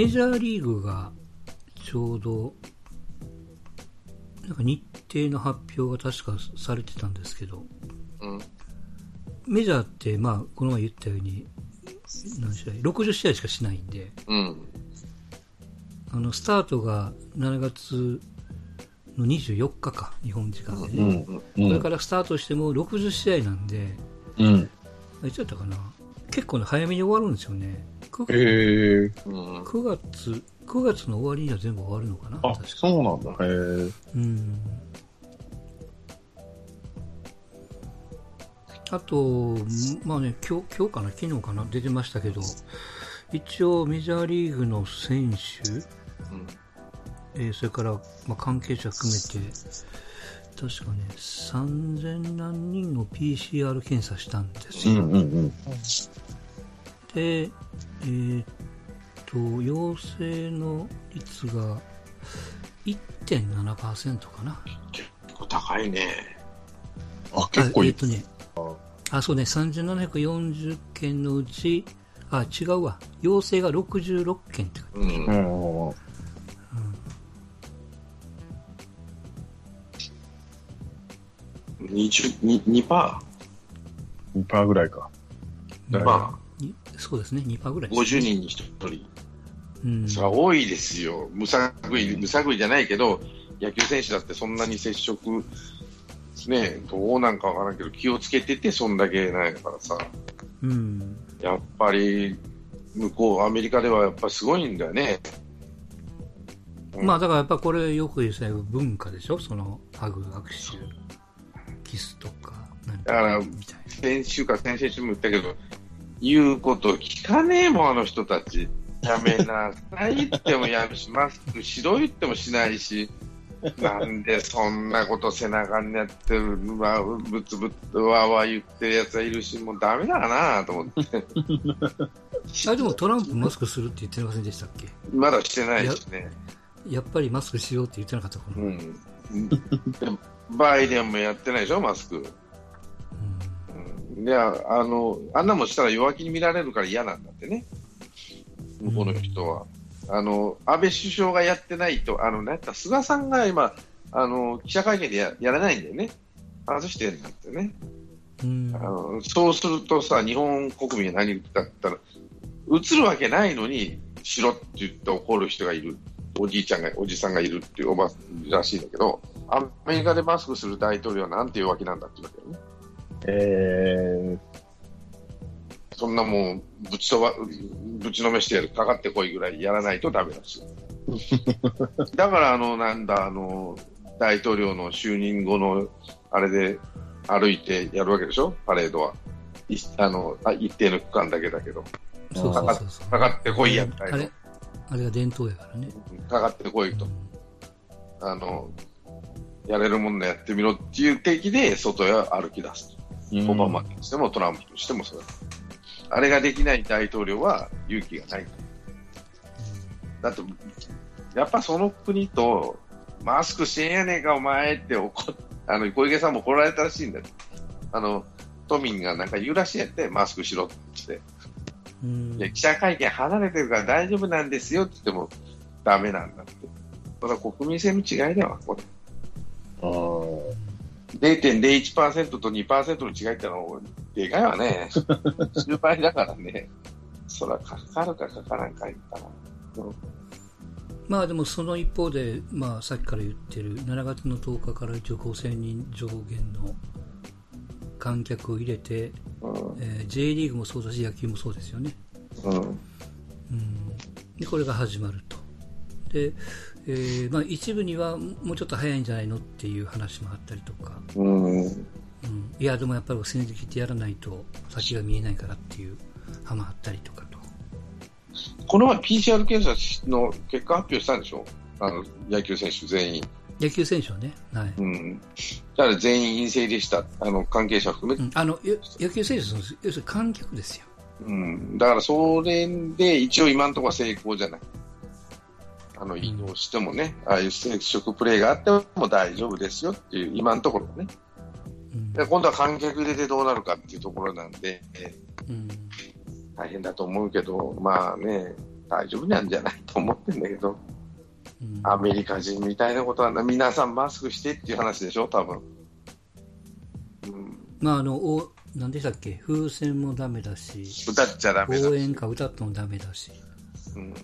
メジャーリーグがちょうど、なんか日程の発表が確かされてたんですけど、うん。メジャーって、まあ、この前言ったように、何試合 ?60 試合しかしないんで、うん。あの、スタートが7月の24日か、日本時間でね。うん。こうん。れからスタートしても60試合なんで、うん。いつだったかな？結構ね、早めに終わるんですよね。9, へえ。うん。9月、9月の終わりには全部終わるのかなあ確、かそうなんだ。へえ。うん。あと、まあね、今日、今日かな、昨日かな、出てましたけど、一応メジャーリーグの選手、えーそれから、まあ、関係者含めて、確かね、3000何人を PCR 検査したんですよ。うんうんうん。で、えーっと、陽性の率が1.7%かな。結構高いね。あ、結構いいあえーっ。とね、あ、そうね、3740件のうち、あ、違うわ。陽性が66件って書いてうん。うん。20、に 2%? パ2%ぐらいか。ーうんまにそうですね、2%ぐらあ、いです。50人に1人。うん。それは多いですよ。無作為、無作為じゃないけど、野球選手だってそんなに接触、ね、どうなんかわからんけど、気をつけてて、そんだけないからさ。うん。やっぱり、向こう、アメリカではやっぱりすごいんだよね。うんまあだからやっぱこれよく言う際文化でしょ？そのハグ、握手、キスとか、だから。先週か先々週も言ったけど、言うこと聞かねえもん、あの人たち。やめなさいってもやるし、マスクしろ言ってもしないし、なんでそんなこと背中にやってる、わぶつぶつわーわー言ってるやつはいるし、もうダメだなと思って。あれでもトランプマスクするって言ってませんでしたっけ？まだしてないしね。やっぱりマスクしようって言ってなかったかな。うん。でバイデンもやってないでしょ、マスク。うんうんで、ああの、あんなもんしたら弱気に見られるから嫌なんだってね。向こうの人は。あの、安倍首相がやってないと、あの、なんか菅さんが今、あの、記者会見でややらないんだよね。外してるんだってね。うんあのそうするとさ、日本国民が何言ってたったら、映るわけないのに、しろって言って怒る人がいる。おじいちゃんが、おじさんがいるっていうおばらしいんだけど、アメリカでマスクする大統領はなんて弱気なんだって言うんだよね。えそんなもんぶち飛ば、ぶちのめしてやる、かかってこいぐらいやらないとダメだし。だから、あの、なんだ、あの、大統領の就任後の、あれで歩いてやるわけでしょ？パレードは。いあの、あ一定の区間だけだけど。そうそうそうそう。かかってこいやみたいなあれ、あれが伝統やからね。かかってこいと。あの、やれるもんなやってみろっていう敵で外へ歩き出すと。ー、オバマにしてもトランプにしてもそうだ。あれができない大統領は勇気がない。だって、やっぱその国と、マスクしてんやねえか、お前って怒っあの、小池さんも怒られたらしいんだよ。あの、都民がなんか言うらしいやって、マスクしろって言って。記者会見離れてるから大丈夫なんですよって言ってもダメなんだって。これは国民性の違いだわ、これ。あー0.01%と2%の違いってのは、でかいわね。数倍だからね。そらかかるかかからんかいったら。まあでもその一方で、まあさっきから言ってる7月の10日から一応5000人上限の観客を入れて、うんえー J リーグもそうだし野球もそうですよね。うんうん、でこれが始まると。で、えーまあ、一部にはもうちょっと早いんじゃないのっていう話もあったりとか、うんうん、いやでもやっぱり戦時ってやらないと先が見えないからっていう派もあったりとかと。この前 PCR 検査の結果発表したんでしょ？あの野球選手全員。野球選手はね、はい。うん。だから全員陰性でした。あの、関係者含めて。うん、あのよ野球選手の要するに観客ですよ。うん。だからそれで一応今のところは成功じゃない。あの、移動してもね、ああいう接触プレーがあっても大丈夫ですよっていう、今のところはね。今度は観客入れてどうなるかっていうところなんで、うん。大変だと思うけど、まあね、大丈夫なんじゃないと思ってんだけど、うん。アメリカ人みたいなことはな、皆さんマスクしてっていう話でしょ、多分。うん、まあ、あの、お、何でしたっけ？風船もダメだし、歌っちゃダメだし、応援歌歌ってもダメだし。うん、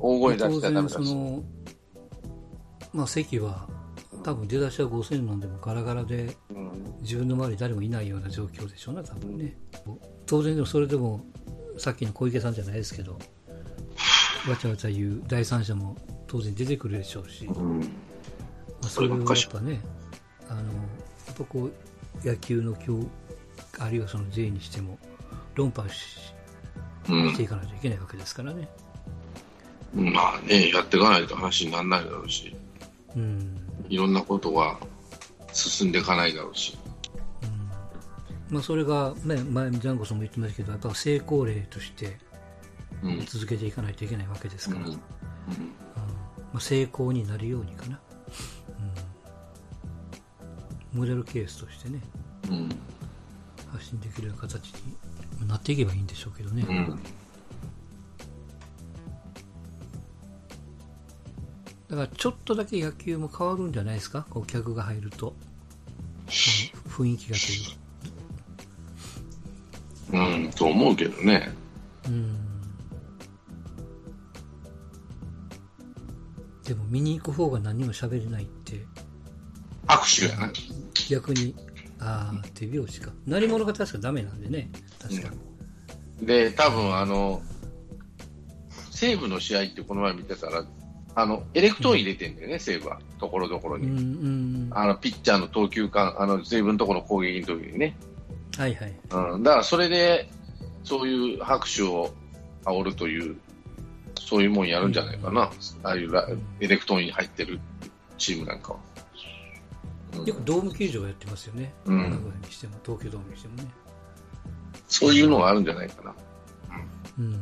大声出しちゃダメだし。当然その、まあ席は、多分出だしは5000飲んでもガラガラでうん自分の周り誰もいないような状況でしょうね、多分ね。当然でもそれでも、さっきの小池さんじゃないですけど、わちゃわちゃ言う第三者も当然出てくるでしょうし、まうんあ、それをやっぱね、あの、やっぱこう、野球のあるいはその J にしても、論破しうんしていかないといけないわけですからね。まあね、やっていかないと話にならないだろうし、うん。いろんなことが進んでいかないだろうし。まあ、それが、ね、前、ジャンゴさんも言ってましたけど、やっぱ成功例としてうん。続けていかないといけないわけですから、うん。うん。まあ、成功になるようにかな、うん、モデルケースとしてね、うん。発信できるような形になっていけばいいんでしょうけどね。うんだから、ちょっとだけ野球も変わるんじゃないですか、こう客が入ると、雰囲気がといううん、と思うけどね。うん。でも見に行く方が何も喋れないって。握手やな。逆に。ああ手拍子か。鳴り物が確かダメなんでね。確かで、多分あの、西武の試合ってこの前見てたら、あの、エレクトーン入れてんだよね、西武は。ところどころうんに。うんあの、ピッチャーの投球間、あの、西武のところの攻撃の時にね。はいはいうん、だからそれで、そういう拍手を煽るという、そういうもんやるんじゃないかな。ああいうラエレクトーンに入ってるチームなんかは。うんよくドーム球場やってますよね、うんにしても東京ドームにしてもねそういうのがあるんじゃないかな。うんそ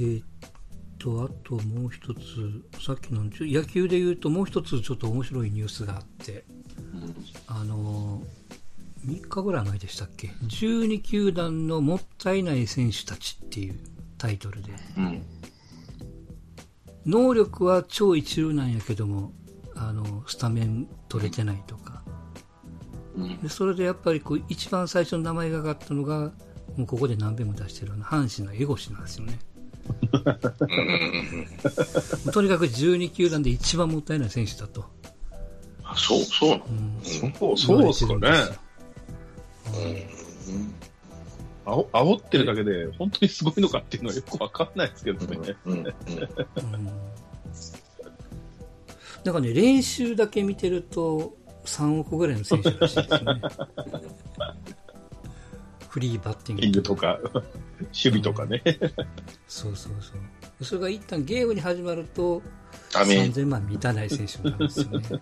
えーっと、あともう一つ、さっきの野球で言うと、もう一つちょっと面白いニュースがあって、あの、3日ぐらい前でしたっけ、12球団のもったいない選手たちっていうタイトルで、能力は超一流なんやけども、あのスタメン取れてないとか、でそれでやっぱりこう一番最初の名前が上がったのが、もうここで何遍も出してる阪神の江越なんですよね。うん。とにかく12球団で一番もったいない選手だと。あ、そう、そううんそう、そうですかね。うんあお煽ってるだけで本当にすごいのかっていうのはよくわかんないですけどね。なんかね、練習だけ見てると3億ぐらいの選手らしいですね。フリーバッティングとか、守備とかね。そうそうそう。それが一旦ゲームに始まると、ダメ。3000万満たない選手なんですよね。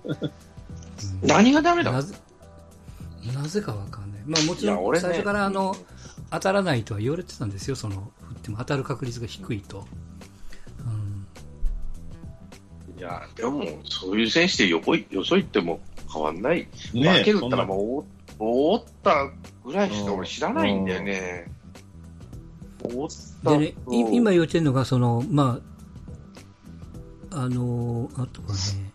うん何がダメだ？なぜなぜかわかんない。まあもちろん最初からあの、当たらないとは言われてたんですよ、その、振っても当たる確率が低いと。うん、いや、でも、そういう選手で横い、よそ行っても変わんない。ね負けるったらもう、おおったぐらいしか俺知らないんだよね。おったでね、い今言ってるのが、その、まあ、あのあとはね、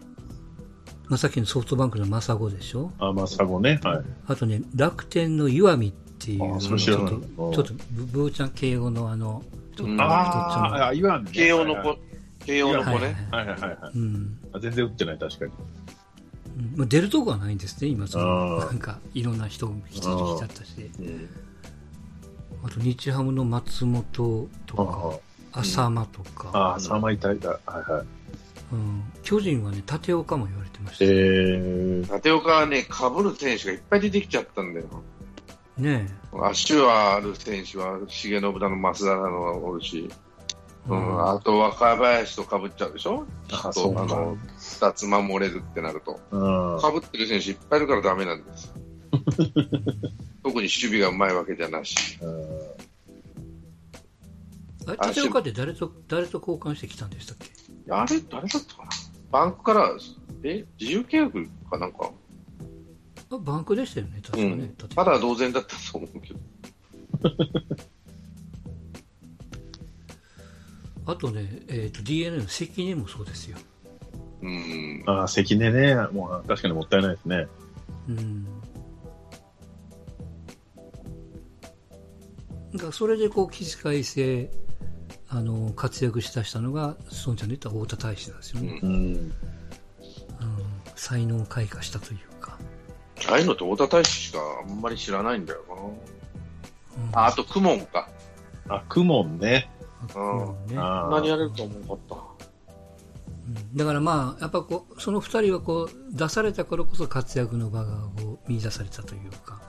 まあ、さっきのソフトバンクの正子でしょ？あ、まあ、サゴね。はい。あとね、楽天の岩見っていう、ちょっと、ちょっとブ、ブーちゃん敬語のあの、ちょっと、ああ、言わんね。慶応の子、慶応の子はいね。はいはいはいはい。うん。あ全然打ってない、確かに。うんまあ、出るとこはないんですね、今その、なんか、いろんな人も来ちゃ来ちゃったし。うんあと、日ハムの松本とか、浅間とあか、あ、サマイタイだ。はいはい。うん、巨人はね、立岡も言われてました。えー、立岡はね、被る選手がいっぱい出てきちゃったんだよ。ね足はある選手は、重信だの増田だのがおるし、え。うん、あと若林と被っちゃうでしょ？ああそうかとあの、二つ守れるってなると。うん。被ってる選手いっぱいいるからダメなんです。特に守備がうまいわけじゃなし。あれ立岡って誰と、誰と交換してきたんでしたっけ？あれ、誰だったかな？バンクからえ、自由契約かなんか？あバンクでしたよね、確かね。うん。ただ同然だったと思うけど。あとね、えっ、と、DNA の関根もそうですよ。うん。ああ、関根ね。もう確かにもったいないですね。うん。だそれでこう、起死回生、あの、活躍したしたのが、孫ちゃんの言った太田大使なんですよね。うん。うん。才能を開花したというか。ああいうのって太田大使しかあんまり知らないんだようんな。あ、あと、クモンか。あ、クモンね。うんねあ何やれると思うかった。うんだからまあ、やっぱこう、その二人はこう、出された頃こそ活躍の場がこう見出されたというか。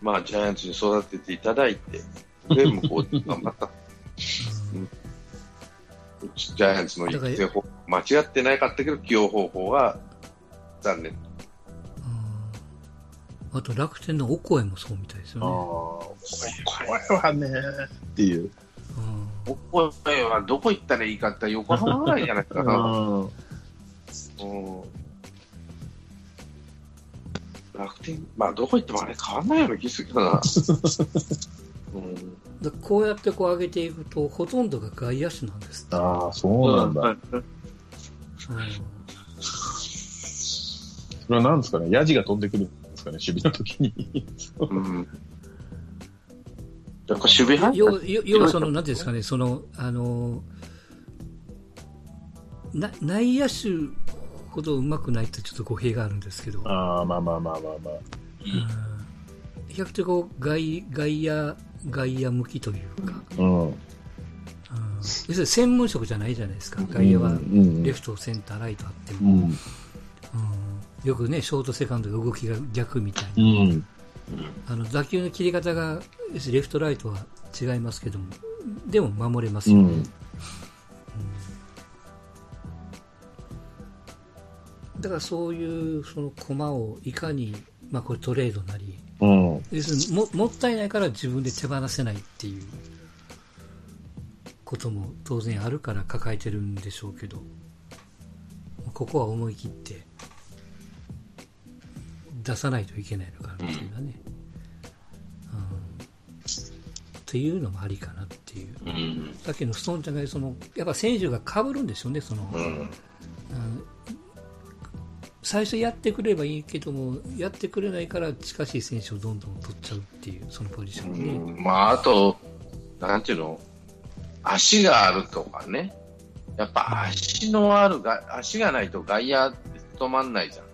まあ、ジャイアンツに育てていただいて、で、向こうで頑張った。うんジャイアンツの育成法、間違ってないかったけど、起用方法は残念。うんあと楽天のオコエもそうみたいですああ、よこれはね、っていう。ね。ここはどこ行ったらいいかって横浜ぐらいじゃないかな。うん。うん楽天、まあ、どこ行ってもあれ変わんないような気するけどな。うんこうやってこう上げていくと、ほとんどが外野手なんですって。ああ、そうなんだ。うんそれは何ですかね？ヤジが飛んでくるんですかね？守備の時に。うん。やっぱ守備範囲要はその、なんていうんですかね、その、あの、な内野手ほど上手くないってちょっと語弊があるんですけど、ああ、まあまあまあまあまあ。うん。比較的こう外外野、外野向きというか、うん。うん。要するに専門職じゃないじゃないですか、外野はうん。レフト、センター、ライトあっても、うん。うん。よくね、ショート、セカンドで動きが逆みたいな、うん。あの打球の切り方がレフト、ライトは違いますけども、でも守れますよね。うん。だからそういうその駒をいかに、まあ、これトレードなり、うん。要するにももったいないから自分で手放せないっていうことも当然あるから抱えてるんでしょうけど、ここは思い切って出さないといけないのかなっていうのはね、うんっていうのもありかなっていう。うん。さっきのストーンちゃんがその、やっぱ選手が被るんでしょうね、その、うん。最初やってくればいいけども、やってくれないから近しい選手をどんどん取っちゃうっていう、そのポジションにね。うんまあ、あと、なんていうの、足があるとかね。やっぱ足のあるが、足がないと外野って止まんないじゃん。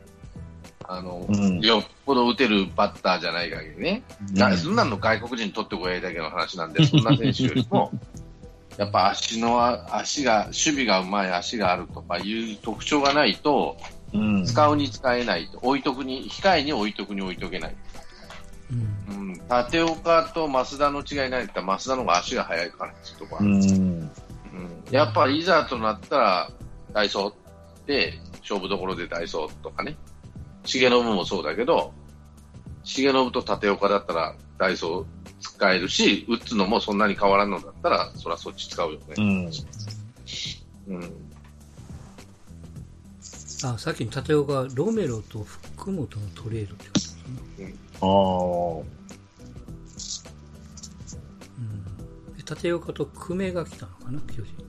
あの、うんよっぽど打てるバッターじゃない限りね。がそんなの外国人にとってこいだけの話なんで、そんな選手よりも、やっぱ足のあ、足が、守備がうまい足があるとかいう特徴がないと、うん。使うに使えないと、置いとくに、控えに置いとくに置いとけない。うんうん、立岡と増田の違いないって言ったら、増田の方が足が速いからっていうところうある、ん。うんやっぱりいざとなったら、ダイソーで、勝負どころでダイソーとかね、重信もそうだけど、重信と立岡だったらダイソー使えるし、打つのもそんなに変わらんのだったら、そりゃそっち使うようね。ん。うん。あ、さっきの立岡はロメロと福本のトレードってことですね。ああ。うん。で立岡と久米が来たのかな、巨人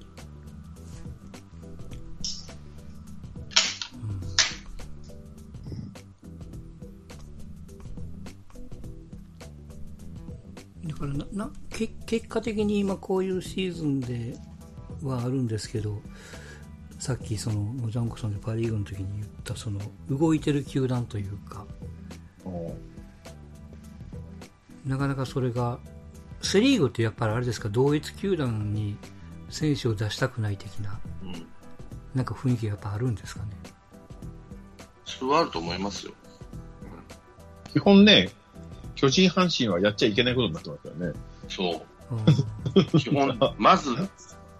からななけ結果的に今こういうシーズンではあるんですけどさっきそのモジャンコさんでパ・リーグの時に言ったその動いてる球団というかなかなかそれがセ・リーグってやっぱりあれですか同一球団に選手を出したくない的なうん。なんか雰囲気がやっぱあるんですかね？それはあると思いますよ。基本ね、巨人阪神はやっちゃいけないことになってますよね。そう。うん基本、まず、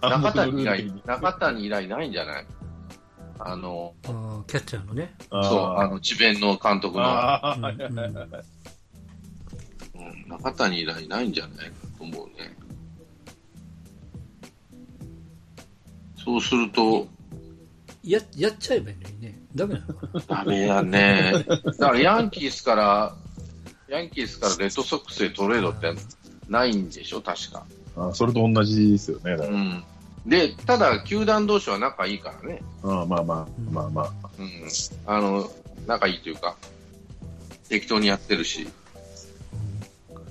中谷以来中谷以来ないんじゃない？あの、あーキャッチャーのね。そう、あの、智弁の監督の、中谷以来ないんじゃない？かと思うね。そうすると、ややっちゃえばいいのにね、ダメなのかな。ダメやね。だからヤンキースから、ヤンキースからレッドソックスへトレードってないんでしょ、確か。あそれと同じですよね。だかうん。で、ただ、球団同士は仲いいからね。らあまあまあ、まあまあ。うん。あの、仲いいというか、適当にやってるし。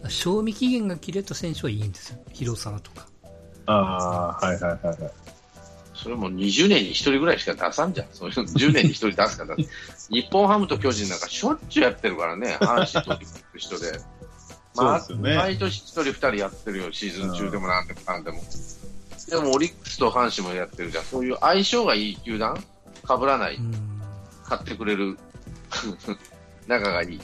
賞味期限が切れた選手はいいんですよ。広沢とか。ああ、はいはいはいはい。それも20年に1人ぐらいしか出さんじゃん。そういうの10年に1人出すから。日本ハムと巨人なんかしょっちゅうやってるからね、阪神とって人で。まあ、ね毎年1人2人やってるよ、シーズン中でもなんでもなんでも。でもオリックスと阪神もやってるじゃん。そういう相性がいい球団被らない、うん。買ってくれる 仲がいい。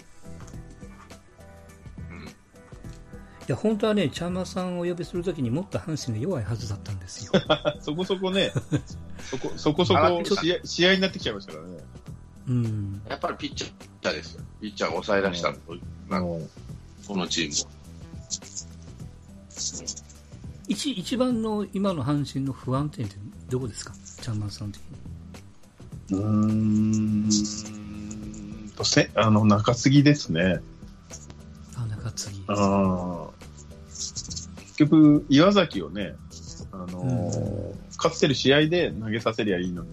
いや、本当はね、茶間さんをお呼びするときにもっと阪神が弱いはずだったんですよ。そこそこね、そこそこそあこ試合試合になってきちゃいましたからね。うん。やっぱりピッチャーですよ。ピッチャーが抑え出したの、うんこのチームを。一一番の今の阪神の不安点ってどこですか？茶間さん的に。うーんとせあの中継ぎですね。あ、中継ぎ。あー結局、岩崎をね、あのー勝ってる試合で投げさせりゃいいのに、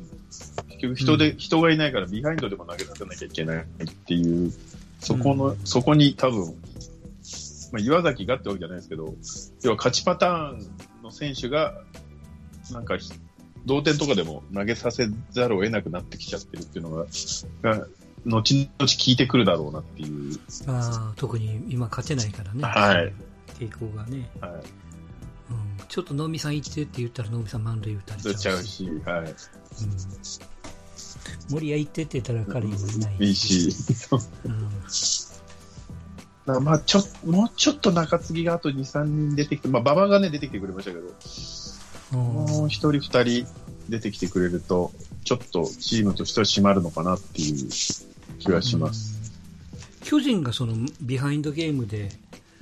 結局人で、うん人がいないからビハインドでも投げさせなきゃいけないっていう、そこの、うんそこに多分、まあ、岩崎がってわけじゃないですけど、要は勝ちパターンの選手が、なんかひ、同点とかでも投げさせざるを得なくなってきちゃってるっていうのが、が後々効いてくるだろうなっていう。ああ、特に今勝てないからね。はい傾向がね。はい。うん。ちょっと能見さん行ってって言ったら能見さん満塁打たれ出ちゃうし。し、はい。うん。森谷行ってって言ったら彼もいないいいし。うん。まあ、ちょ、もうちょっと中継ぎがあと2、3人出てきて、まあ、馬場がね、出てきてくれましたけど、もう一人、二人出てきてくれると、ちょっとチームとしては締まるのかなっていう気はします。うん。巨人がそのビハインドゲームで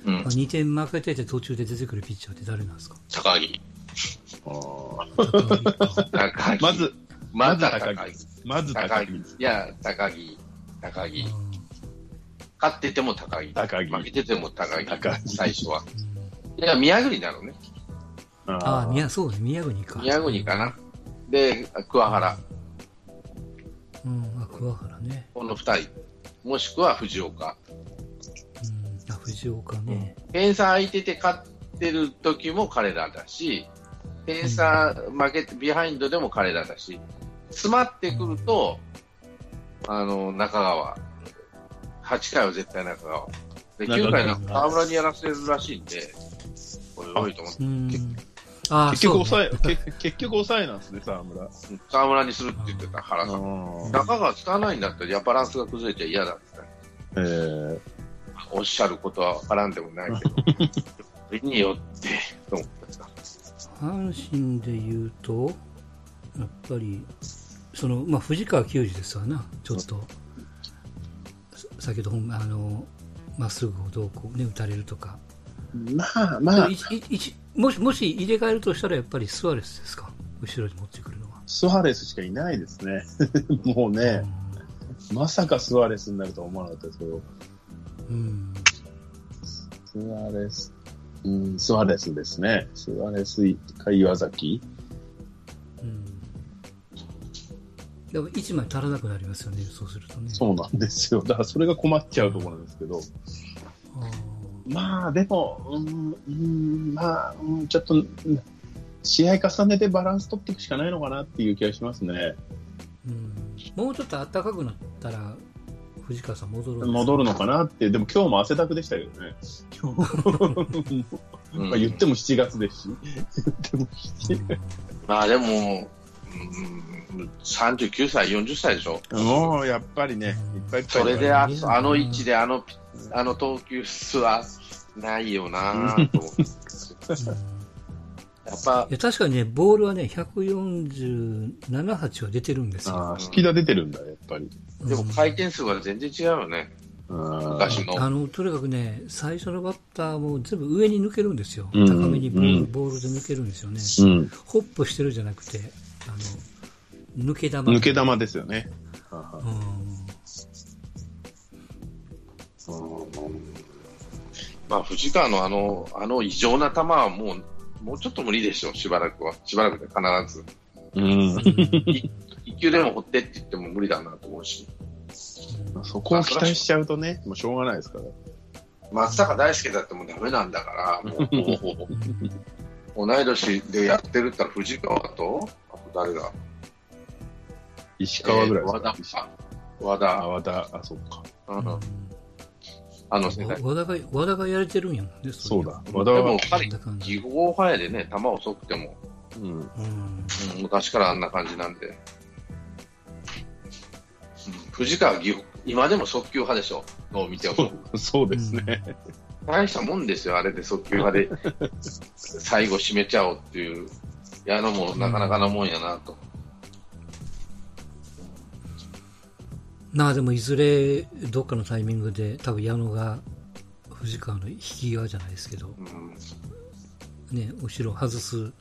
うんあ。2点負けてて途中で出てくるピッチャーって誰なんですか？高木。あ高木。ーまず、まずまず高木。まず高高木。木い。や、高木。高木。うん勝ってても高木。高木負けてても高木。高木最初は。うんいや、宮国だろうね。ああ、ー宮、そうね、宮国か。宮国かな。で、桑原。うん、あ、桑原ね。この二人。もしくは藤岡。藤岡ね。点差空いてて勝ってる時も彼らだし、点差負けて、ビハインドでも彼らだし、詰まってくると、あの、中川。8回は絶対中川。で、9回なんか河村にやらせるらしいんで、これ多いと思って。結局抑え、け結局抑えなんですね、沢村。河村にするって言ってた原さん。ー中川使わないんだったら、やバランスが崩れちゃ嫌だってえーおっしゃることはわからんでもないけど、それによって、と思ってた？阪神で言うと、やっぱり、その、まあ、藤川球児ですわな、ちょっと、さ先ほどあの、まっすぐをどうこうね、打たれるとか。まあまあい、いいいもし、もし入れ替えるとしたら、やっぱりスアレスですか、後ろに持ってくるのは。スアレスしかいないですね。もうね、まさかスアレスになるとは思わなかったですけど、うん。スアレス、うん、スアレスですね。スアレスか岩崎。うん。でも、1枚足らなくなりますよね、そうするとね。そうなんですよ。だからそれが困っちゃうところなんですけど。まあ、でも、うん、うんまあ、うん、ちょっと、うん試合重ねてバランス取っていくしかないのかなっていう気がしますね。うん。もうちょっと暖かくなったら、藤川さん戻る戻るのかなって、でも今日も汗だくでしたけどね。まあ言っても7月ですし。言っても7まあでも、うん、39歳、40歳でしょ。もうやっぱりね、いっぱいいっぱい。それであうん。あの位置であの、あの投球数はないよなぁと思って。うんやっぱい、や確かにね、ボールはね、147、8は出てるんですよ。あースピード出てるんだ、やっぱり。でも回転数は全然違うよね。昔の。あの、とにかくね、最初のバッターも全部上に抜けるんですよ。うん高めにボール,、うんボールで抜けるんですよね。うん。ホップしてるじゃなくて、あの、抜け玉。抜け玉ですよね。ははうん。まあ、藤川のあの、あの異常な球はもう、もうちょっと無理でしょう、しばらくは。しばらくで必ず。うん。一球でも掘ってって言っても無理だなと思うし。そこを期待しちゃうとね、もうしょうがないですから。松坂大輔だってもうダメなんだから、もう。同い年でやってるったら藤川と、あと誰だ？石川ぐらいですか、えー和田和田、あ、和田、あ、そっか。うんあの世代。和田が、和田がやれてるんやもんね。そうだ。で和田はも、、彼、技法早でね、球遅くても、うん。うん。うん昔からあんな感じなんで。うん藤川技法、今でも速球派でしょ、どう見ても。そうそうですね。大したもんですよ、あれで速球派で、最後締めちゃおうっていう、やのもなかなかなもんやなと。まあでもいずれどっかのタイミングで多分矢野が藤川の引き際じゃないですけど、うん、ね、後ろ外す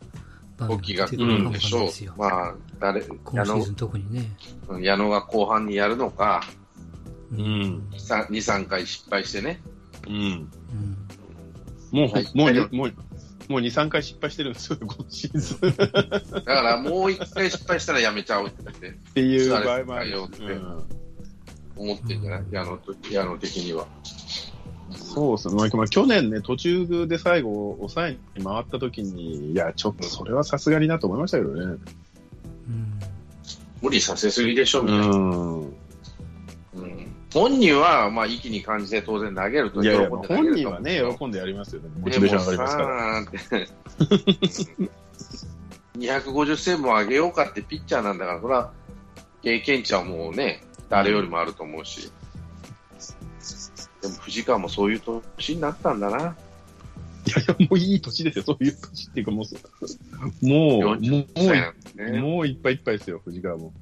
場面動きが来出てくるかもるんでしょないですよう。。まあ、誰、矢野今シーズン特にね。うん矢野が後半にやるのか、ううん。ん。2、3回失敗してね。うん。うんもう、はいもうに、もう、もう2、3回失敗してるんですよ、今シーズン。だからもう1回失敗したらやめちゃおうって言ってっていう場合もあるよってうん思ってんじゃない？矢野と矢野的には。そうですね、まあまあ、去年ね、途中で最後、抑えに回った時に、いや、ちょっとそれはさすがになと思いましたけどね。うん無理させすぎでしょ、みたいな。うん。うん本人は、まあ、息に感じて当然投げるといやいや、喜んで投げる本と思う人はね、喜んでやりますよね。モチベーション上がりますから。ら。250セーブも上げようかってピッチャーなんだから、それは経験値はもうね、誰よりもあると思うし。でも藤川もそういう年になったんだな。いやいや、もういい年ですよ、そういう年っていうか、もう、もう、もう、40歳なんですね。もういっぱいいっぱいですよ、藤川も。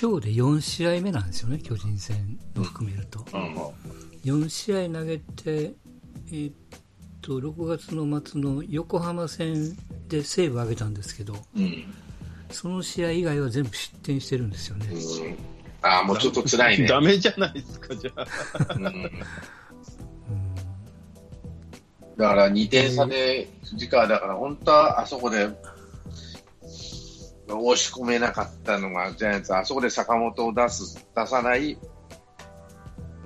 今日で4試合目なんですよね、巨人戦を含めると。4試合投げて、えーっと、6月の末の横浜戦でセーブ上げたんですけど、うん。その試合以外は全部失点してるんですよね。うんああ、もうちょっと辛いね。ダメじゃないですか、じゃあ。だから2点差で藤川だから本当はあそこで押し込めなかったのがジャイアンツあそこで坂本を出す出さない、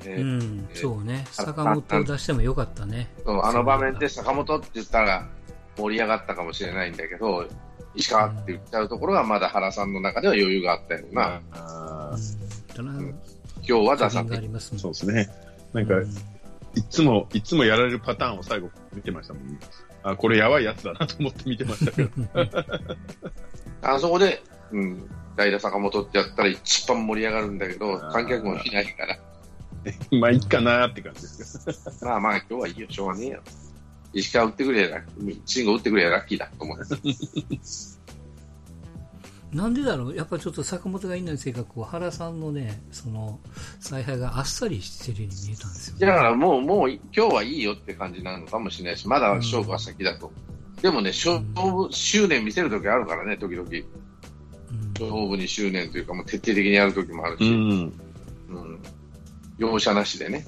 えーうん、そうね。坂本を出してもよかったね。そうあの場面で坂本って言ったら盛り上がったかもしれないんだけど石川って言っちゃうところがまだ原さんの中では余裕があったよな、あうん。ただ、ん今日は出さないりますもんーそうですね。なんか、いつも、いつもやられるパターンを最後見てましたもん。あ、これやばいやつだなと思って見てましたけど。あそこで、うん、代打坂本ってやったら一番盛り上がるんだけど観客もいないから まあ、いいかなーって感じですけど。まあまあ、今日はいいよ、しょうがねえよ。石川打ってくれや慎吾打ってくれやラッキーだと思う。なんでだろう？やっぱりちょっと坂本がいないせいか、こう、原さんのね、その、采配があっさりしてるように見えたんですよね。だからもう、もう今日はいいよって感じなのかもしれないし、まだ勝負は先だと。でもね、勝負、執念見せるときあるからね、時々。うん勝負に執念というか、もう徹底的にやるときもあるし、うん。うん。容赦なしでね。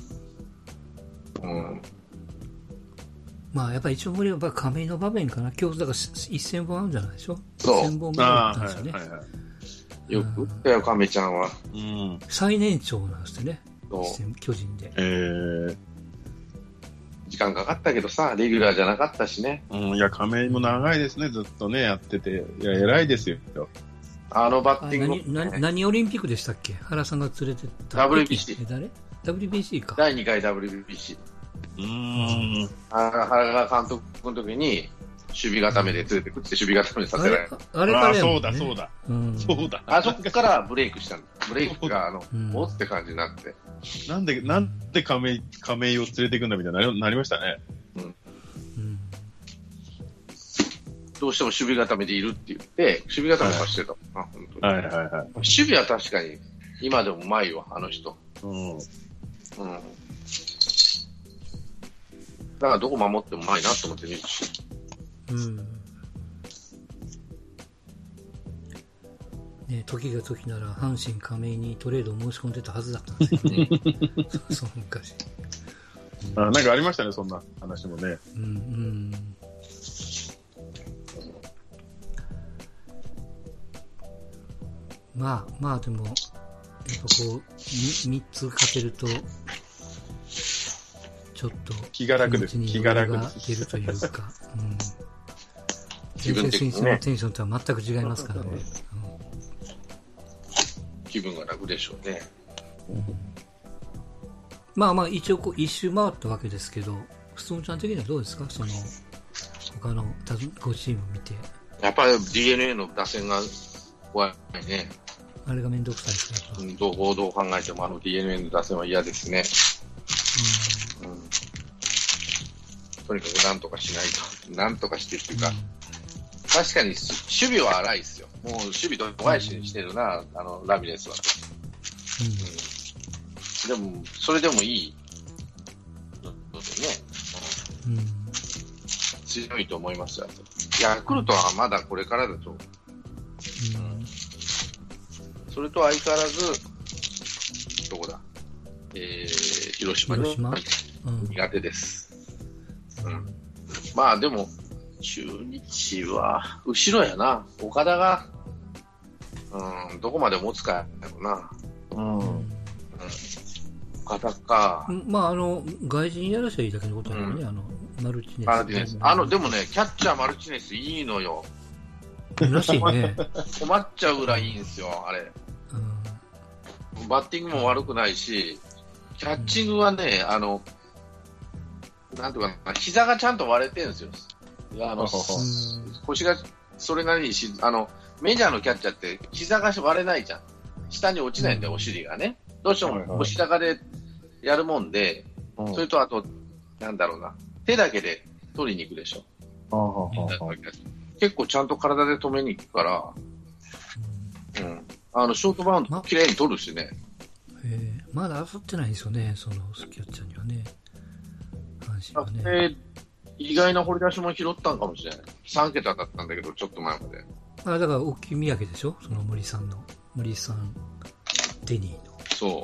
うん。まあ、やっぱり一応、これはやっぱ亀井の場面かな。今日、だから1000本あるんじゃないでしょ？そう ?1000 本目だああ、ったんですよね。はいはいはい。よく打ったよ、亀ちゃんは。うん。最年長なんですよね。そう巨人で。えー、時間かかったけどさ、レギュラーじゃなかったしね。うん、いや、亀井も長いですね、ずっとね、やってて。いや、偉いですよ。あのバッあティング何何何オリンピックでしたっけ？原さんが連れてった WBC え誰 ?WBC か。第2回 WBC。うん。あ原川監督の時に、守備固めで連れてくって守備固めさあれせられる。あれからそうだ、そうだ。うん。そうだ。あそこからブレイクしたの。ブレイクが、あの、うんおって感じになって。なんで、なんで亀井、亀井を連れてくんだみたいになりなりましたね。うんどうしても守備固めでいるって言って、守備固めはしてた。あ本当にはいはいはい。守備は確かに、今でもうまいわ、あの人。うん。うん。だからどこ守ってもうまいなと思って見るし。うん。ね、時が時なら阪神加盟にトレードを申し込んでたはずだったんですよね。そう、昔。あなんかありましたね、そんな話もね。うん、うん。まあ、まあでも、やっぱこう、3つ勝てると、ちょっと気が楽です。気が楽です。出るというか、うん。気分的にね選手のテンションとは全く違いますからね。気分が楽でしょうね。まあまあ一応こう一周回ったわけですけど、ふつもちゃん的にはどうですか？その、他の他5チーム見て。やっぱり DNA の打線が怖いね。あれがめんどくさいですね。どうどう考えてもあの DNA の打線は嫌ですね。うんとにかくなんとかしないと。なんとかしてっていうか、確かにす守備は荒いですよ。もう守備度外視にしてるな、あの、ラミレスは。でも、それでもいいのでね、うん。うん。うん強いと思いますよ。ヤクルトはまだこれからだと。うん。それと相変わらず、どこだ？えー、広島ね広島うん。苦手です。うん。まあでも、中日は、後ろやな。岡田が、うん、どこまで持つかやろな。うん。うん。岡田か。うんまあ、あの、外人やらせばいいだけのことなのね、あの、マルチネス。マルティネス。あの、でもね、キャッチャーマルチネスいいのよ。らしいね。困っちゃうぐらいいいんですよ、あれ。うん。バッティングも悪くないし、キャッチングはね、あの、なんていうかな、膝がちゃんと割れてるんですよ。あの、腰がそれなりにし、あの、メジャーのキャッチャーって膝が割れないじゃん。下に落ちないんだよ、お尻がね。どうしてはいはいも腰高でやるもんで、うんそれとあと、なんだろうな、手だけで取りに行くでしょ。結構ちゃんと体で止めに行くから、うん。あの、ショートバウンド綺麗に取るしね。えー、まだ当たってないんですよね、そのキャッチャーにはね。阪はね。で意外な掘り出しも拾ったんかもしれない。3桁だったんだけど、ちょっと前まで。あ、だから、大きい土産でしょ？その森さんの。森さん、デニーの。そう。うん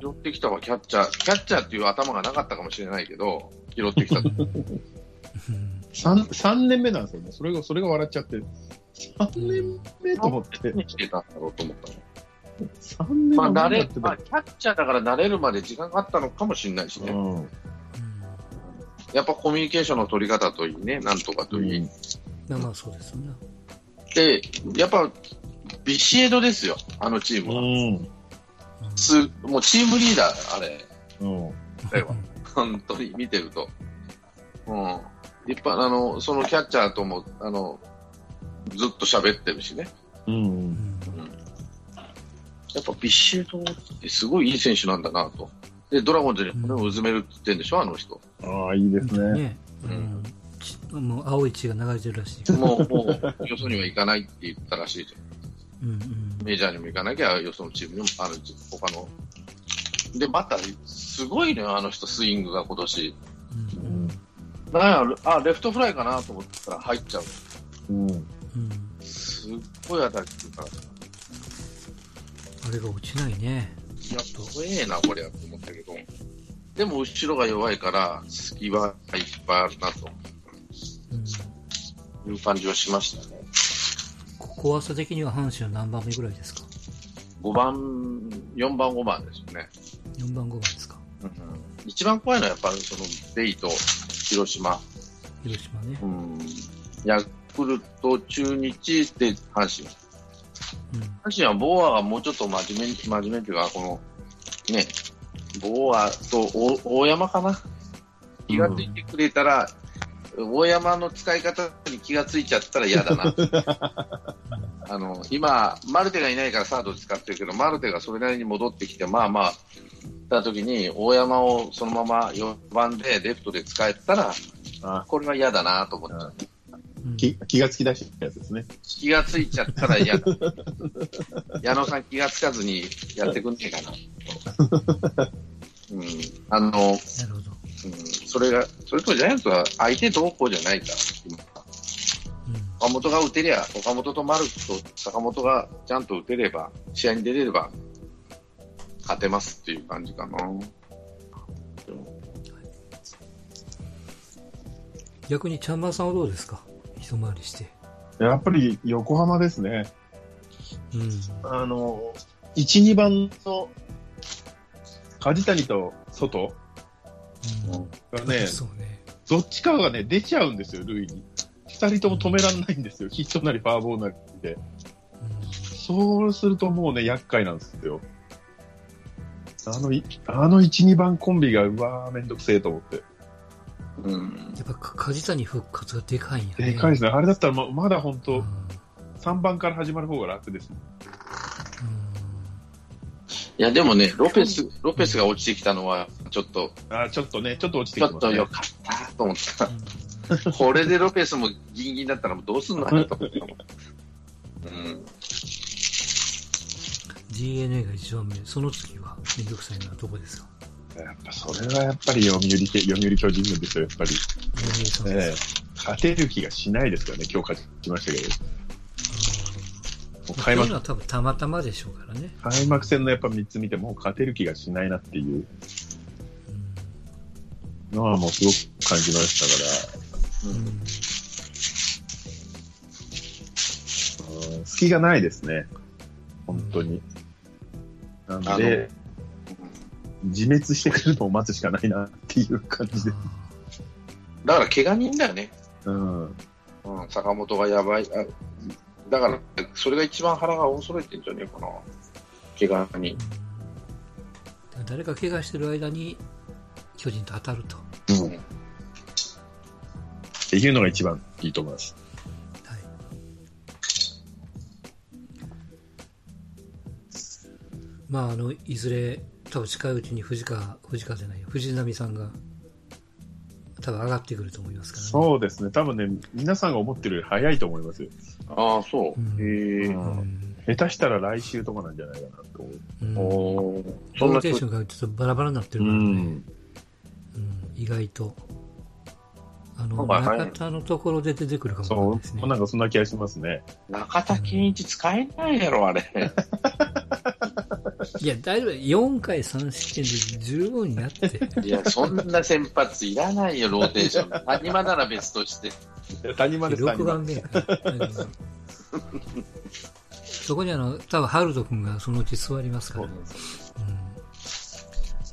拾ってきたわ、キャッチャー。キャッチャーっていう頭がなかったかもしれないけど、拾ってきた。うん三三年目なんですよね。それが、それが笑っちゃって。三年目と思って。に来てたんだろうと思ったの。三年まあ、慣れまあ、キャッチャーだから慣れるまで時間があったのかもしれないしね。うん。やっぱコミュニケーションの取り方といいね、なんとかといい。うんまあまあそうですね。で、やっぱ、ビシエドですよ、あのチームは。うん。すもうチームリーダー、あれ。うん。だよ 本当に見てると。うん。立派あの、そのキャッチャーとも、あの、ずっと喋ってるしね。うん。うんやっぱビシエドってすごいいい選手なんだなと。で、ドラゴンズに骨をうずめるって言ってんでしょ、あの人。ああ、いいですね。ね。うん。ちもう青い血が流れてるらしい。もう、もう、よそには行かないって言ったらしいですよ。うんうん。メジャーにも行かなきゃ、よそのチームにも、あの、他の。で、また、すごいね、あの人、スイングが今年。うんうん。なんや、あ、レフトフライかなと思ったら入っちゃう。うん。うん。すっごい当たりっていうからさ。あれが落ちないね。いや、怖えな、こりゃ、と思ったけど。でも、後ろが弱いから、隙はいっぱいあるな、うん。という感じはしましたね。こ怖さ的には阪神は何番目ぐらいですか？5番、4番、5番ですよね。?4 番、5番ですか？一番怖いのはやっぱりそのベイと広島、広島ねう。ん、ヤクルト、中日で阪神。うん。阪神はボーアがもうちょっと真面目に、真面目っていうか、この、ね、ボーアと大大山かな？気がついてくれたら、大山の使い方に気がついちゃったら嫌だな。あの、今、マルテがいないからサードで使ってるけど、マルテがそれなりに戻ってきて、まあまあ、た時に、大山をそのまま4番でレフトで使えたら、あこれは嫌だなと思っちゃう。うん気気がつき出したやつですね。気がついちゃったら嫌だ。矢野さん気がつかずにやってくんねえかな。うん、あの、なるほど。うん、それが、それとジャイアンツは相手どうこうじゃないから。岡本が打てりゃ、岡本と丸と坂本がちゃんと打てれば、試合に出れれば、勝てますっていう感じかな。逆に、ちゃんまさんはどうですか？一回りして。やっぱり横浜ですね。うん。あの、1、2番の梶谷と外うん。がね、そうね。どっちかがね、出ちゃうんですよ、塁に。二人とも止められないんですよ。ヒットなりファーボールなりで。そうするともうね、厄介なんですよ。あの、あの1、2番コンビが、うわー、めんどくせえと思って。うん。やっぱか梶谷復活がでかいんやね。でかいですね。あれだったらままだ本うん。当、うん3番から始まる方が楽です。いや、でもね、ロペス、ロペスが落ちてきたのは、ちょっと、あーちょっとね、ちょっと落ちてちょきてますね。っと良かったと思った。これでロペスもギンギンだったらもうどうすんのかなと思った。うん。DNA が一番目、その次はめんどくさいのはどこですか？やっぱそれはやっぱり読売け、読売巨人軍ですよ、やっぱり。勝てる気がしないですからね、今日勝ちましたけど。もう開幕こういうのは多分たまたまでしょうからね。開幕戦のやっぱ3つ見てもう勝てる気がしないなっていううんのはもうすごく感じましたうんから、うん、隙がないですね。本当に。なんあで、自滅してくるのを待つしかないなっていう感じで。だから、怪我人だよね。うん。うん、坂本がやばい。あだから、それが一番腹が大揃えてんじゃねえかな。怪我に。うん誰か怪我してる間に巨人と当たると。うん。っていうのが一番いいと思います。はい。まあ、あの、いずれ、多分近いうちに藤川、藤川じゃないよ、藤波さんが、多分上がってくると思いますからね。そうですね。多分ね、皆さんが思ってるより早いと思いますよ。ああ、そう。うんへえ。うんうん下手したら来週とかなんじゃないかなと思う。うんそんなローテーションがちょっとバラバラになってるからね、うん意外と。あの、中田のところで出てくるかもしれそうないですね。なんかそんな気がしますね。中田健一使えないやろ、あれ。いや、大丈夫。4回3失点で十分やって。いや、そんな先発いらないよ、ローテーション。谷間なら別として。谷間です、谷6間。番目。そこにあの、多分ハルト君がそのうち座りますから、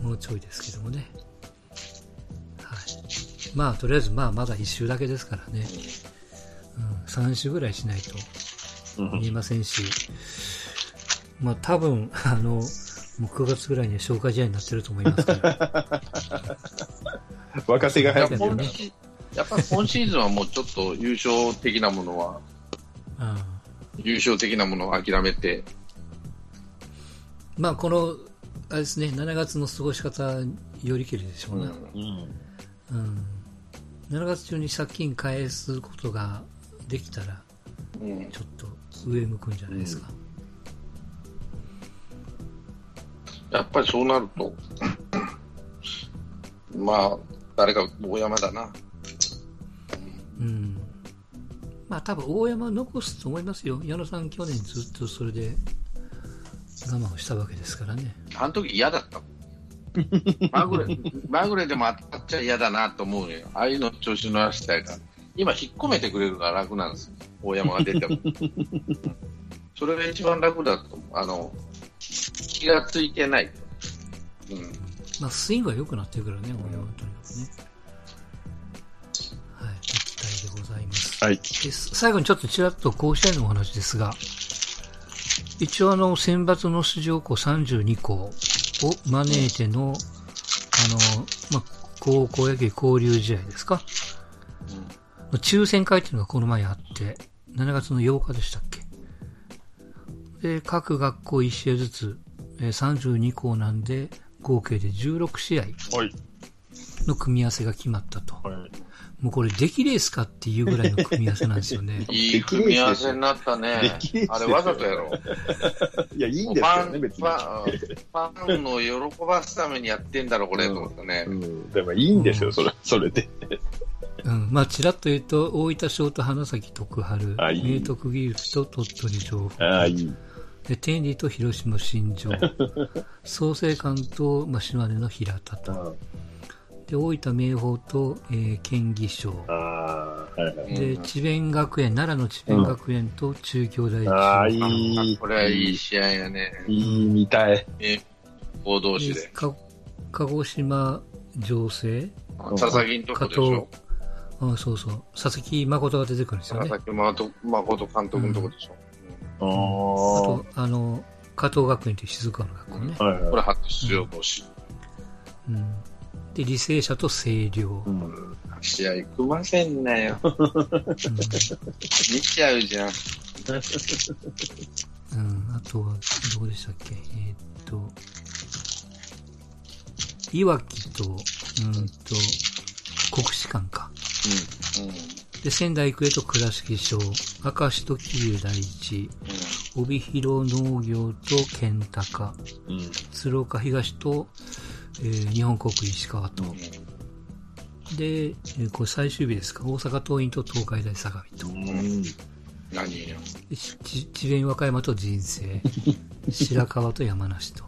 うん、もうちょいですけどもね。はい。まあ、とりあえず、まあ、まだ1周だけですからね。うん、3周ぐらいしないとうん見えませんし、まあ、多分、あの、もう9月ぐらいには消化試合になってると思いますから。若手がいや入ってやっぱり今シーズンはもうちょっと優勝的なものは、うん優勝的なものを諦めて、まあ、この、あれですね、7月の過ごし方よりけりでしょうな。うん。うん、7月中に借金返すことができたら、うんちょっと上向くんじゃないですか。やっぱりそうなると、まあ、誰か大山だな。うん。まあ多分大山残すと思いますよ。矢野さん去年ずっとそれで我慢をしたわけですからね。あの時嫌だったもん。まぐれ、まぐれでも当たっちゃ嫌だなと思うのよ。ああいうの調子のらしたいから。今引っ込めてくれるから楽なんですよ。大山が出ても。それが一番楽だと思う。あの、気がついてないと。うん。まあスイングは良くなってるからね、大山とにかくね。はい、期待でございます。はい。で最後にちょっとちらっと甲子園のお話ですが、一応あの、選抜の出場校32校を招いての、あの、まあ、高校野球交流試合ですか抽選会っていうのがこの前あって、7月の8日でしたっけで、各学校1試合ずつ、えー32校なんで、合計で16試合はい。の組み合わせが決まったと。はい。もうこれ、出来レースかっていうぐらいの組み合わせなんですよね。いい組み合わせになったね。あれわざとやろ。いや、いいんフですよね、ァン、別に。ファン、ファンの喜ばすためにやってんだろ、これ、と思ったね。うん。でもいいんですよ、それ、それで。ううん、まあ、ちらっと言うと、大分省と花咲徳春、あいい明徳義塾と鳥取情報、ああ、いい。で天理と広島新庄、創成館と、まあ、島根の平田と、で大分明豊と、えー県議省、ああ、はいはい。で智弁学園、奈良の智弁学園と中京大ああ、い中い。これはいい試合やね。いい、見たい。合同士で。か鹿児島情勢、佐々木のとこでしょ。あそうそう、佐々木誠が出てくるんですよね。佐々木誠誠監督のとこでしょ。ああ、あはと、あの、加藤学園という静岡の学校ね。いはい。これ初出場同士。うん。で、履正社と星稜。うんうん試合組ませんなよ。見ちゃうじゃん。うん、あとは、どうでしたっけ？えーっと、いわきと、うんと、国士舘か。で、仙台育英と倉敷省、明石と桐生第一、帯広農業と健高、うん。鶴岡東と、えー日本国石川と。で、えーこれ最終日ですか？大阪桐蔭と東海大相模と。うん。何智弁和歌山と人生。白川と山梨と。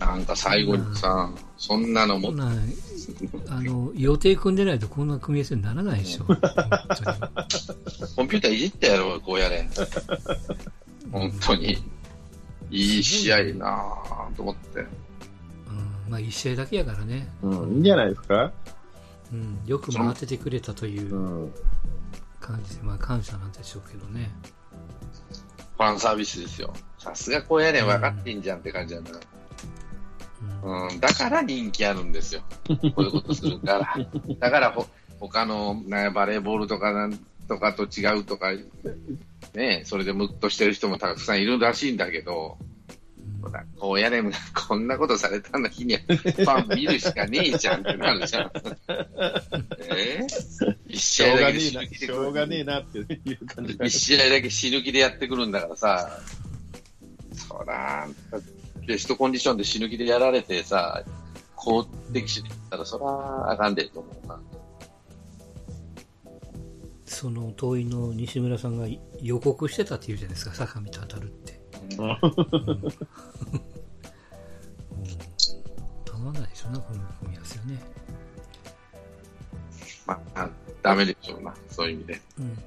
なんか最後にさ、そんなのもあの、予定組んでないとこんな組み合わせにならないでしょ。コンピューターいじったやろ、こうやれ。本当に。いい試合なぁと思って。うん、まあ一試合だけやからね。うん。いいんじゃないですか？うん、よく回っててくれたといううん。感じで、まあ感謝なんでしょうけどね。ファンサービスですよ。さすがこうやれ分かってんじゃんって感じなんだから。うん。うん、だから人気あるんですよ。こういうことするから。だからほ、他の、ね、バレーボールとかなんとかと違うとか、ね、それでムッとしてる人もたくさんいるらしいんだけど、こうやれ、こんなことされたんだ日には、ファン見るしかねえじゃんってなるじゃん。え一し試合だけ死ぬ気でしょうがねえなっていう感じが一試合だけ死ぬ気でやってくるんだからさ、そら、ベストコンディションで死ぬ気でやられてさ、好敵手で言ったら、そら、あかんでと思うな。その党員の西村さんが予告してたって言うじゃないですか、坂見と当たるって。たまんないですよね、この組み合わせはね。まあ、ダメでしょうな、そういう意味で。うん。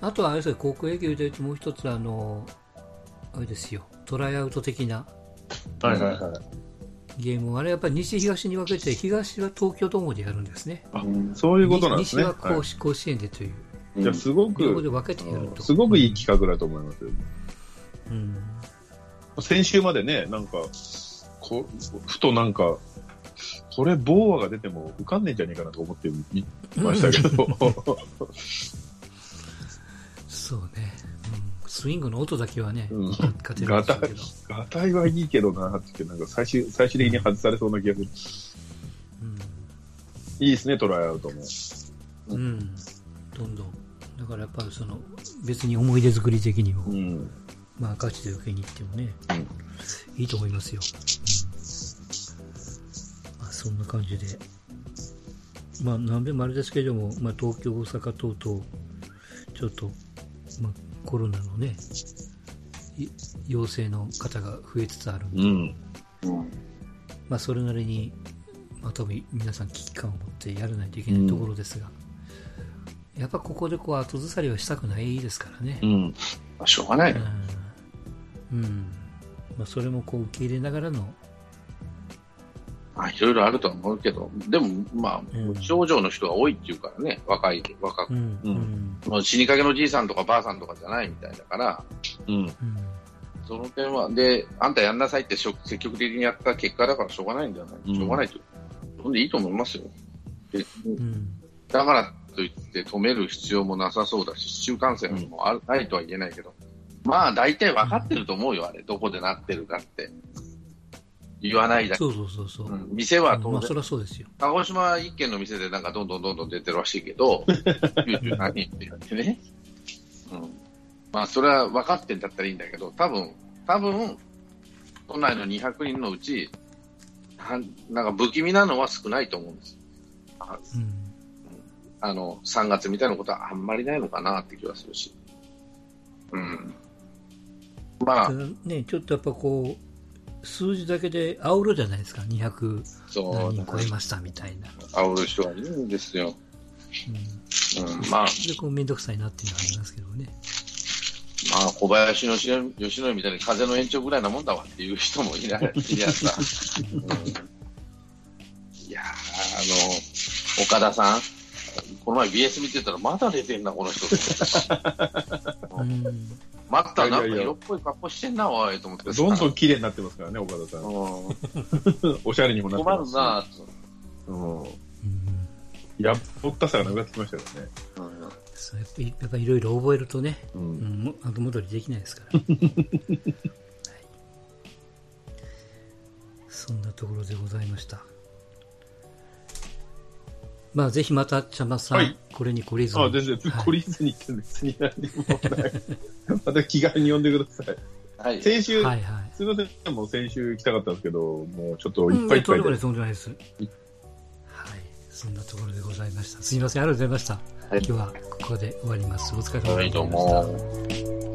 あとはあれですよ、高校野球で言うともう一つ、あの、あれですよ、トライアウト的なはいはいはい。ゲームを、あれやっぱり西東に分けて、東は東京ドームでやるんですね。あ、そういうことなんですね。西は甲は子甲子園でという、い、じゃあすごく、分けてやると。すごくいい企画だと思いますよ。うん。先週までね、なんか、こふとなんか、これ、ボーアが出ても受かんねえんじゃねえかなと思って見ましたけど、そうね、うん。スイングの音だけはね、うん勝てるんでしょうけど。ガタイはいいけどなって、なんか最終最終的に外されそうな気がする。いいですね、トライアウトも。うん。うん。どんどん。だからやっぱりその、別に思い出作り的にも、うん。まあ、ガチで受けに行ってもね、いいと思いますよ。うん、まあ、そんな感じで。まあ、何べんもあれですけれども、まあ、東京、大阪等々、ちょっと、まあ、コロナのね、い陽性の方が増えつつあるんで、うん。まあ、それなりに、まあ、多分皆さん危機感を持ってやらないといけないところですが、やっぱここでこう後ずさりはしたくないですからね。うん。まあ、しょうがないよ。うん。うん。まあ、それもこう受け入れながらの、まあ、いろいろあるとは思うけど、でも、まあ、うん症状の人が多いっていうからね、若い、若く。うん。ううんう死にかけのじいさんとかばあさんとかじゃないみたいだから、うん。うん。その点は、で、あんたやんなさいって積極的にやった結果だからしょうがないんじゃない、うんしょうがないと。そんでいいと思いますよ。でうん。だからといって止める必要もなさそうだし、市中感染もある、ないとは言えないけど、まあ大体分かってると思うよ、あれ。どこでなってるかって。言わないだけ。そうそうそうそう。うん店は当まあ、そ然、りゃそうですよ。鹿児島一軒の店でなんかどんどんどんどん出てるらしいけど、97人って言ってね。うん。まあそれは分かってんだったらいいんだけど、多分、多分、都内の200人のうち、なんなんか不気味なのは少ないと思うんです。あうん。あの、3月みたいなことはあんまりないのかなって気がするし。うん。まあ。ね、ちょっとやっぱこう、数字だけで煽るじゃないですか、200何人超えましたみたいな。煽る人はいるんですよ。うん。うん、まあ。で、こう、めんどくさいなっていうのはありますけどね。まあ、小林の吉野みたいに風の延長ぐらいなもんだわっていう人もいない、いやさ。うん、いやあの、岡田さん、この前 BS 見てたら、まだ出てんな、この人。うん、またなんか色っぽい格好してんな、おい、と思って。どんどん綺麗になってますからね、岡田さん。おしゃれにもなってます。困るなうん。やっぽったさがなくなってきましたよね。うんそうやっぱりやっぱいろいろ覚えるとね、うん、後戻りできないですから、はい、そんなところでございましたまあぜひまた茶間さん、はい、これに懲りずに。あ全然、はい、懲りずに。って別に何も。ないまた気軽に呼んでください。はい、先週、はいはい、すみません、もう先週行きたかったんですけど、もうちょっといっぱいいっぱいで。うん、とんでもないです。はい、そんなところでございました。すみません、ありがとうございました。はい、今日はここで終わります。お疲れ様でした。はい、どうも。